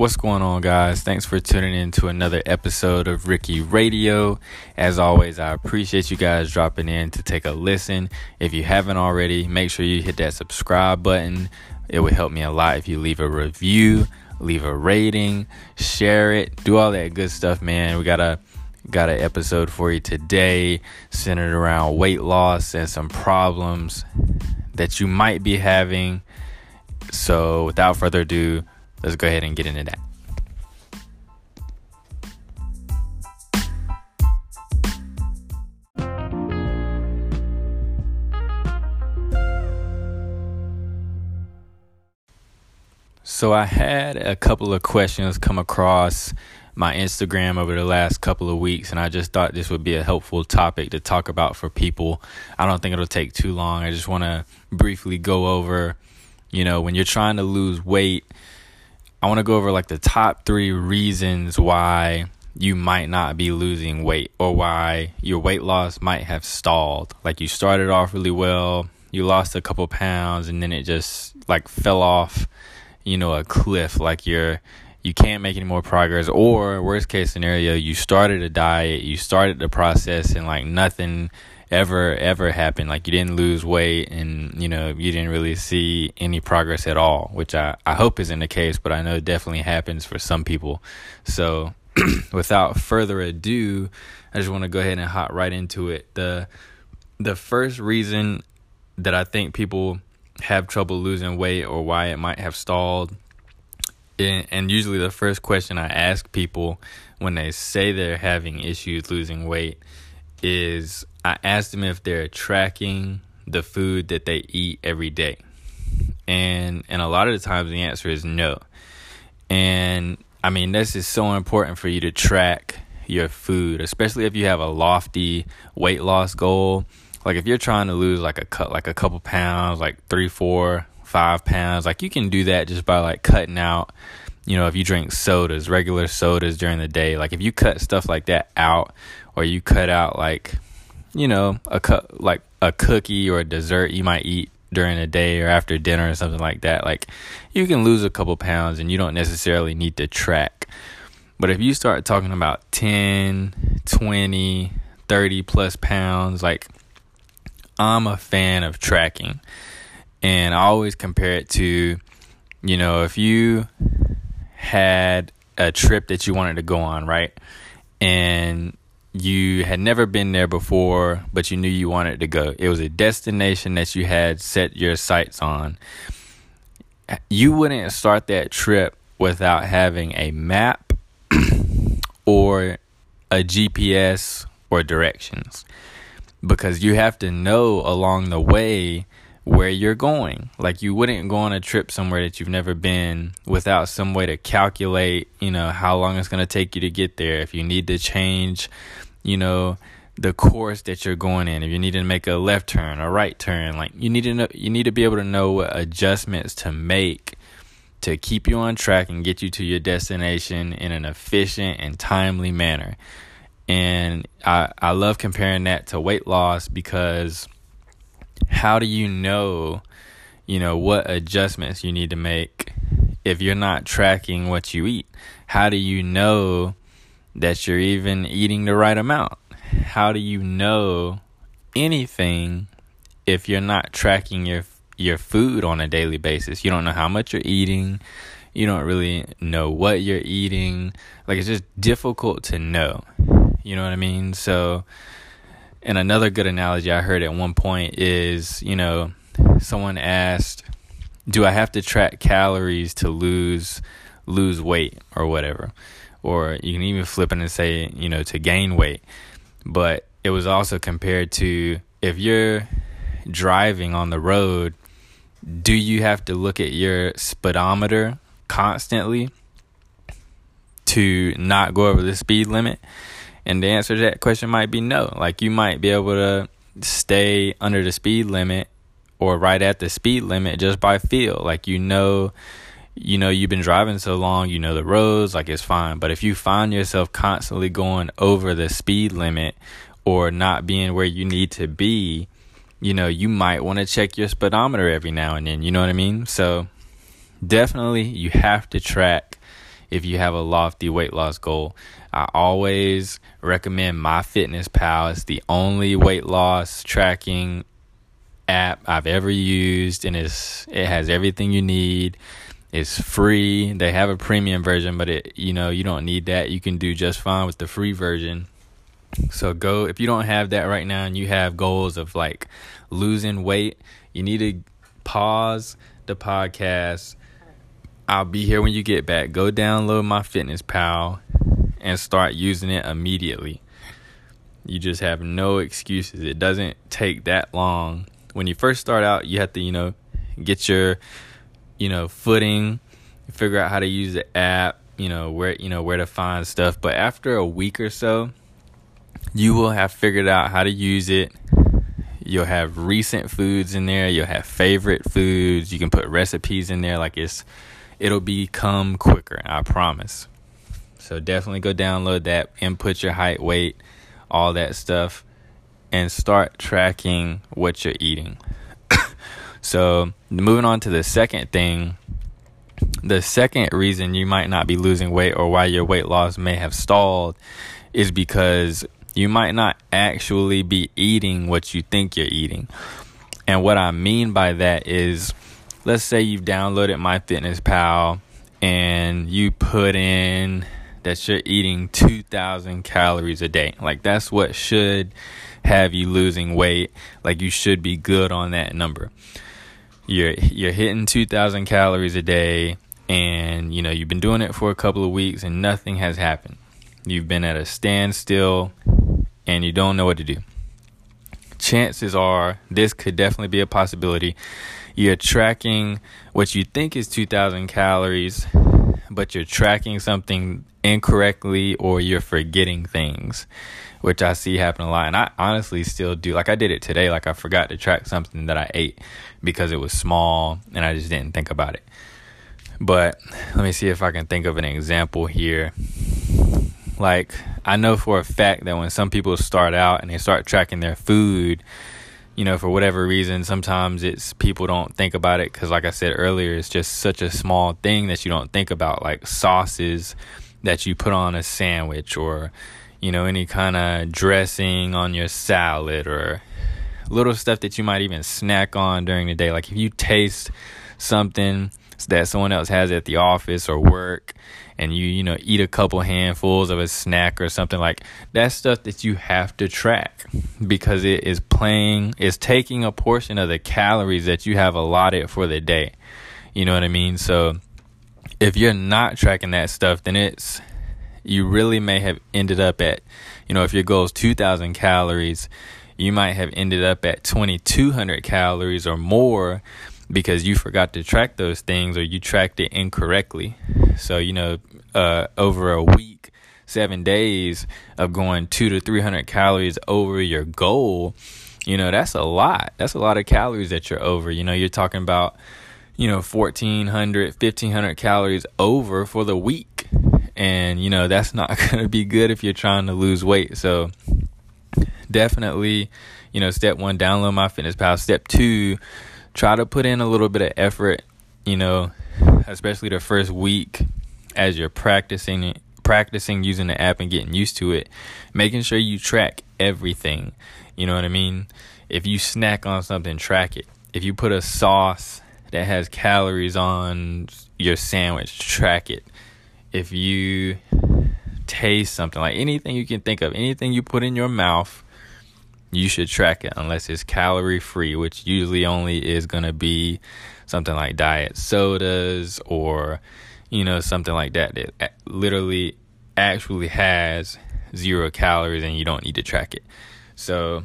What's going on, guys? Thanks for tuning in to another episode of Ricky Radio. As always, I appreciate you guys dropping in to take a listen. If you haven't already, make sure you hit that subscribe button. It would help me a lot if you leave a review, leave a rating, share it, do all that good stuff, man. We got a got an episode for you today centered around weight loss and some problems that you might be having. So, without further ado, let's go ahead and get into that. So I had a couple of questions come across my Instagram over the last couple of weeks, and I just thought this would be a helpful topic to talk about for people. I don't think it'll take too long. I just want to briefly go over, you know, when you're trying to lose weight, I want to go over like the top three reasons why you might not be losing weight or why your weight loss might have stalled. Like you started off really well, you lost a couple pounds, and then it just like fell off, you know, a cliff. Like you're you can't make any more progress or worst case scenario you started a diet you started the process and like nothing ever ever happened. Like you didn't lose weight and you know you didn't really see any progress at all which i i hope isn't the case but i know it definitely happens for some people. So without further ado i just want to go ahead and hop right into it. The the first reason that i think people have trouble losing weight or why it might have stalled and usually the first question i ask people when they say they're having issues losing weight is I asked them if they're tracking the food that they eat every day. And and a lot of the times the answer is no. And I mean this is so important for you to track your food, especially if you have a lofty weight loss goal. Like if you're trying to lose like a cut like a couple pounds, like three, four, five pounds, like you can do that just by like cutting out you know, if you drink sodas, regular sodas during the day, like if you cut stuff like that out, or you cut out like, you know, a cut like a cookie or a dessert you might eat during the day or after dinner or something like that, like you can lose a couple pounds and you don't necessarily need to track. But if you start talking about 10, 20, 30 plus pounds, like I'm a fan of tracking. And I always compare it to, you know, if you had a trip that you wanted to go on, right? And you had never been there before, but you knew you wanted to go. It was a destination that you had set your sights on. You wouldn't start that trip without having a map or a GPS or directions because you have to know along the way where you're going. Like you wouldn't go on a trip somewhere that you've never been without some way to calculate, you know, how long it's going to take you to get there. If you need to change, you know, the course that you're going in. If you need to make a left turn, a right turn, like you need to know you need to be able to know what adjustments to make to keep you on track and get you to your destination in an efficient and timely manner. And I I love comparing that to weight loss because how do you know, you know, what adjustments you need to make if you're not tracking what you eat? How do you know that you're even eating the right amount? How do you know anything if you're not tracking your your food on a daily basis? You don't know how much you're eating. You don't really know what you're eating. Like it's just difficult to know. You know what I mean? So and another good analogy I heard at one point is, you know, someone asked, "Do I have to track calories to lose lose weight or whatever?" Or you can even flip it and say, you know, to gain weight. But it was also compared to if you're driving on the road, do you have to look at your speedometer constantly to not go over the speed limit? And the answer to that question might be no. Like you might be able to stay under the speed limit or right at the speed limit just by feel. Like you know you know you've been driving so long, you know the roads, like it's fine. But if you find yourself constantly going over the speed limit or not being where you need to be, you know, you might want to check your speedometer every now and then, you know what I mean? So definitely you have to track if you have a lofty weight loss goal. I always recommend MyFitnessPal. It's the only weight loss tracking app I've ever used, and it's it has everything you need. It's free. They have a premium version, but it you know you don't need that. You can do just fine with the free version. So go if you don't have that right now and you have goals of like losing weight, you need to pause the podcast. I'll be here when you get back. Go download MyFitnessPal and start using it immediately. You just have no excuses. It doesn't take that long. When you first start out, you have to, you know, get your, you know, footing, figure out how to use the app, you know, where, you know, where to find stuff. But after a week or so, you will have figured out how to use it. You'll have recent foods in there. You'll have favorite foods. You can put recipes in there. Like it's, it'll become quicker. I promise. So definitely go download that, input your height, weight, all that stuff, and start tracking what you're eating. so moving on to the second thing. The second reason you might not be losing weight or why your weight loss may have stalled is because you might not actually be eating what you think you're eating. And what I mean by that is let's say you've downloaded MyFitnessPal and you put in that you're eating 2000 calories a day. Like that's what should have you losing weight. Like you should be good on that number. You're you're hitting 2000 calories a day and you know you've been doing it for a couple of weeks and nothing has happened. You've been at a standstill and you don't know what to do. Chances are this could definitely be a possibility. You're tracking what you think is 2000 calories, but you're tracking something incorrectly or you're forgetting things, which I see happen a lot. And I honestly still do. Like I did it today. Like I forgot to track something that I ate because it was small and I just didn't think about it. But let me see if I can think of an example here. Like I know for a fact that when some people start out and they start tracking their food, you know, for whatever reason, sometimes it's people don't think about it because, like I said earlier, it's just such a small thing that you don't think about, like sauces that you put on a sandwich or you know any kind of dressing on your salad or little stuff that you might even snack on during the day. Like if you taste something that someone else has at the office or work and you you know eat a couple handfuls of a snack or something like that stuff that you have to track because it is playing is taking a portion of the calories that you have allotted for the day. You know what i mean? So if you're not tracking that stuff, then it's you really may have ended up at, you know, if your goal is 2,000 calories, you might have ended up at 2,200 calories or more because you forgot to track those things or you tracked it incorrectly. So, you know, uh, over a week, seven days of going two to 300 calories over your goal, you know, that's a lot. That's a lot of calories that you're over. You know, you're talking about you know 1400 1500 calories over for the week and you know that's not going to be good if you're trying to lose weight so definitely you know step 1 download MyFitnessPal step 2 try to put in a little bit of effort you know especially the first week as you're practicing it practicing using the app and getting used to it making sure you track everything. You know what i mean? If you snack on something track it. If you put a sauce that has calories on your sandwich, track it. If you taste something like anything you can think of, anything you put in your mouth, you should track it unless it's calorie free, which usually only is going to be something like diet sodas or you know something like that that literally actually has zero calories and you don't need to track it. So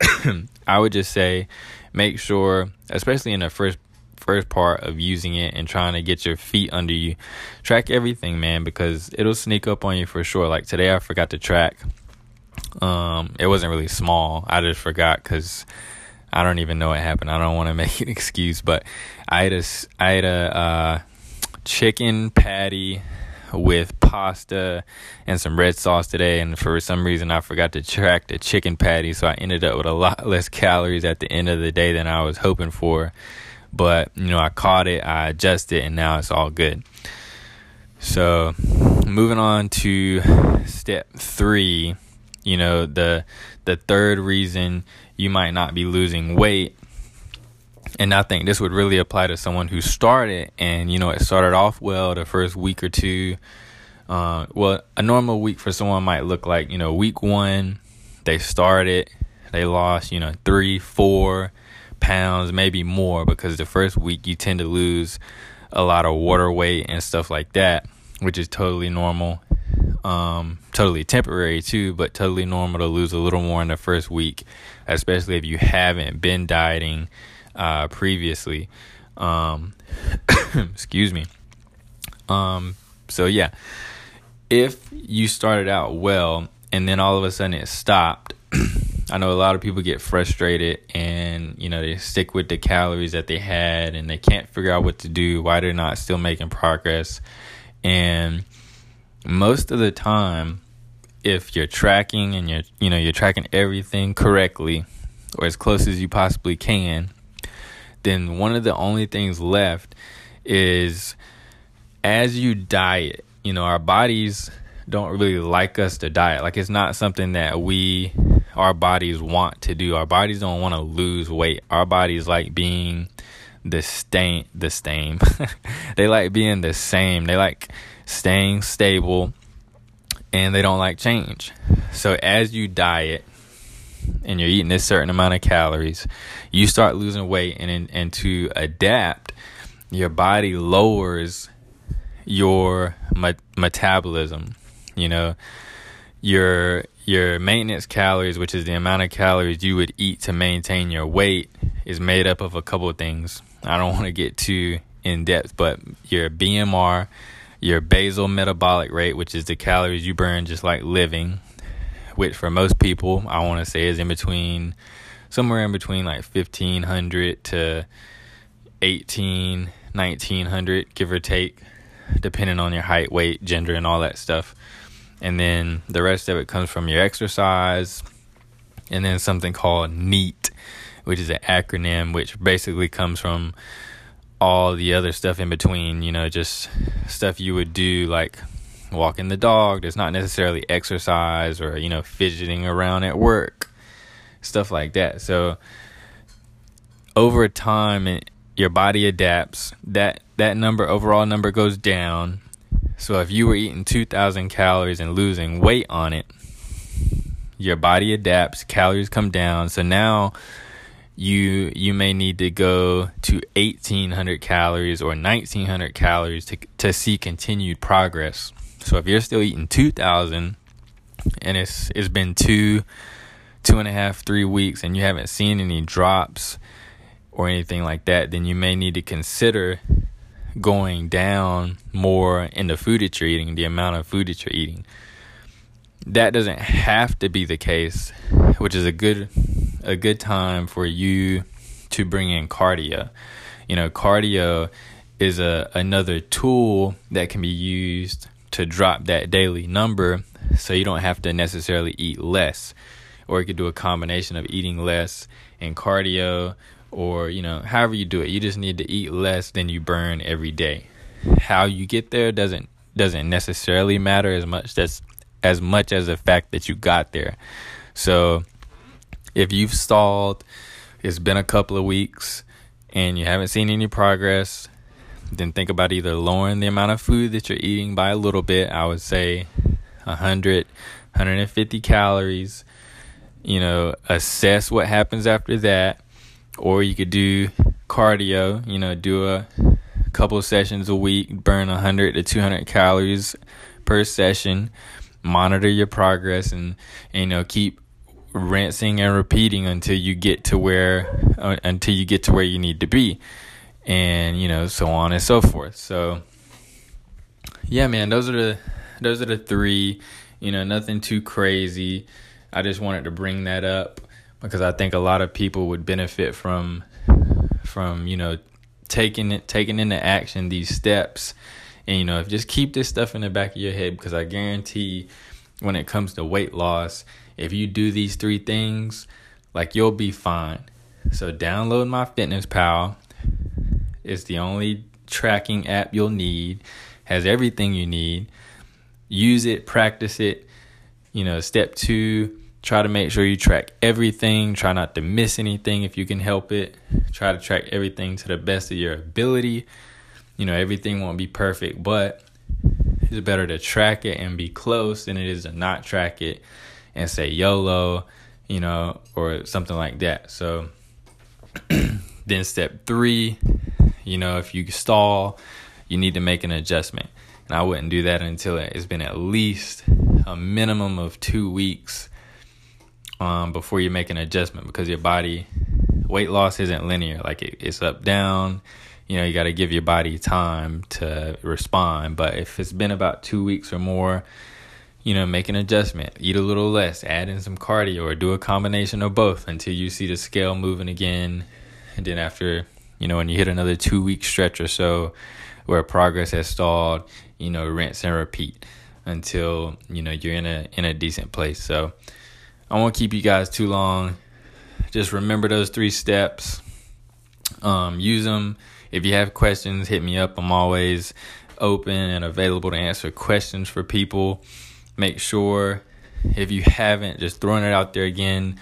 I would just say make sure especially in the first first part of using it and trying to get your feet under you. Track everything, man, because it'll sneak up on you for sure. Like today, I forgot to track. Um, it wasn't really small. I just forgot because I don't even know what happened. I don't want to make an excuse, but I had a I had a uh, chicken patty with pasta and some red sauce today and for some reason I forgot to track the chicken patty so I ended up with a lot less calories at the end of the day than I was hoping for but you know, I caught it, I adjusted, and now it's all good. So, moving on to step three, you know, the the third reason you might not be losing weight, and I think this would really apply to someone who started and you know it started off well the first week or two. Uh, well, a normal week for someone might look like you know week one, they started, they lost you know three, four pounds, maybe more, because the first week you tend to lose a lot of water weight and stuff like that, which is totally normal. Um, totally temporary too, but totally normal to lose a little more in the first week, especially if you haven't been dieting uh, previously. Um, excuse me. Um, so yeah, if you started out well and then all of a sudden it stopped, I know a lot of people get frustrated and you know they stick with the calories that they had and they can't figure out what to do, why they're not still making progress. And most of the time if you're tracking and you're you know you're tracking everything correctly or as close as you possibly can, then one of the only things left is as you diet, you know, our bodies don't really like us to diet. Like it's not something that we our bodies want to do. Our bodies don't want to lose weight. Our bodies like being the stain the same. they like being the same. They like staying stable and they don't like change. So as you diet and you're eating this certain amount of calories, you start losing weight and and to adapt, your body lowers your met- metabolism. You know, your your maintenance calories, which is the amount of calories you would eat to maintain your weight, is made up of a couple of things. I don't want to get too in depth, but your BMR, your basal metabolic rate, which is the calories you burn just like living, which for most people, I want to say is in between somewhere in between like 1500 to 18, 1900, give or take, depending on your height, weight, gender, and all that stuff. And then the rest of it comes from your exercise and then something called NEAT which is an acronym which basically comes from all the other stuff in between you know just stuff you would do like walking the dog that's not necessarily exercise or you know fidgeting around at work stuff like that. So over time it, your body adapts. That that number overall number goes down. So if you were eating 2000 calories and losing weight on it, your body adapts, calories come down. So now you you may need to go to 1800 calories or 1900 calories to to see continued progress. So if you're still eating 2000 and it's it's been two two and a half three weeks and you haven't seen any drops or anything like that, then you may need to consider going down more in the food that you're eating, the amount of food that you're eating. That doesn't have to be the case, which is a good a good time for you to bring in cardio. You know, cardio is a another tool that can be used to drop that daily number so you don't have to necessarily eat less. Or you could do a combination of eating less and cardio or you know however you do it you just need to eat less than you burn every day how you get there doesn't doesn't necessarily matter as much as as much as the fact that you got there. So if you've stalled it's been a couple of weeks and you haven't seen any progress then think about either lowering the amount of food that you're eating by a little bit. I would say 100 150 calories you know assess what happens after that or you could do cardio, you know, do a couple sessions a week, burn 100 to 200 calories per session, monitor your progress and, you know, keep rinsing and repeating until you get to where uh, until you get to where you need to be and you know so on and so forth. So yeah man those are the those are the three you know nothing too crazy. I just wanted to bring that up because I think a lot of people would benefit from from you know taking it taking into action these steps and you know if just keep this stuff in the back of your head because I guarantee when it comes to weight loss if you do these three things like you'll be fine so download MyFitnessPal it's the only tracking app you'll need has everything you need. Use it, practice it. You know, step two, try to make sure you track everything. Try not to miss anything if you can help it. Try to track everything to the best of your ability. You know, everything won't be perfect, but it's better to track it and be close than it is to not track it and say YOLO, you know, or something like that. So then step three, you know, if you stall, you need to make an adjustment. And I wouldn't do that until it's been at least a minimum of two weeks um, before you make an adjustment because your body weight loss isn't linear. Like it, it's up down. You know, you got to give your body time to respond. But if it's been about two weeks or more, you know, make an adjustment, eat a little less, add in some cardio, or do a combination of both until you see the scale moving again. And then after, you know, when you hit another two week stretch or so where progress has stalled, you know, rinse and repeat until, you know, you're in a in a decent place. So I won't keep you guys too long. Just remember those three steps. Um, use them. If you have questions, hit me up. I'm always open and available to answer questions for people make sure if you haven't, just throwing it out there again.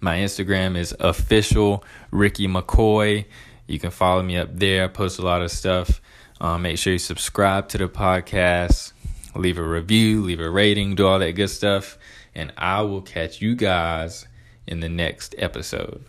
My Instagram is official Ricky McCoy. You can follow me up there. I post a lot of stuff. Um, make sure you subscribe to the podcast, leave a review, leave a rating, do all that good stuff. And I will catch you guys in the next episode.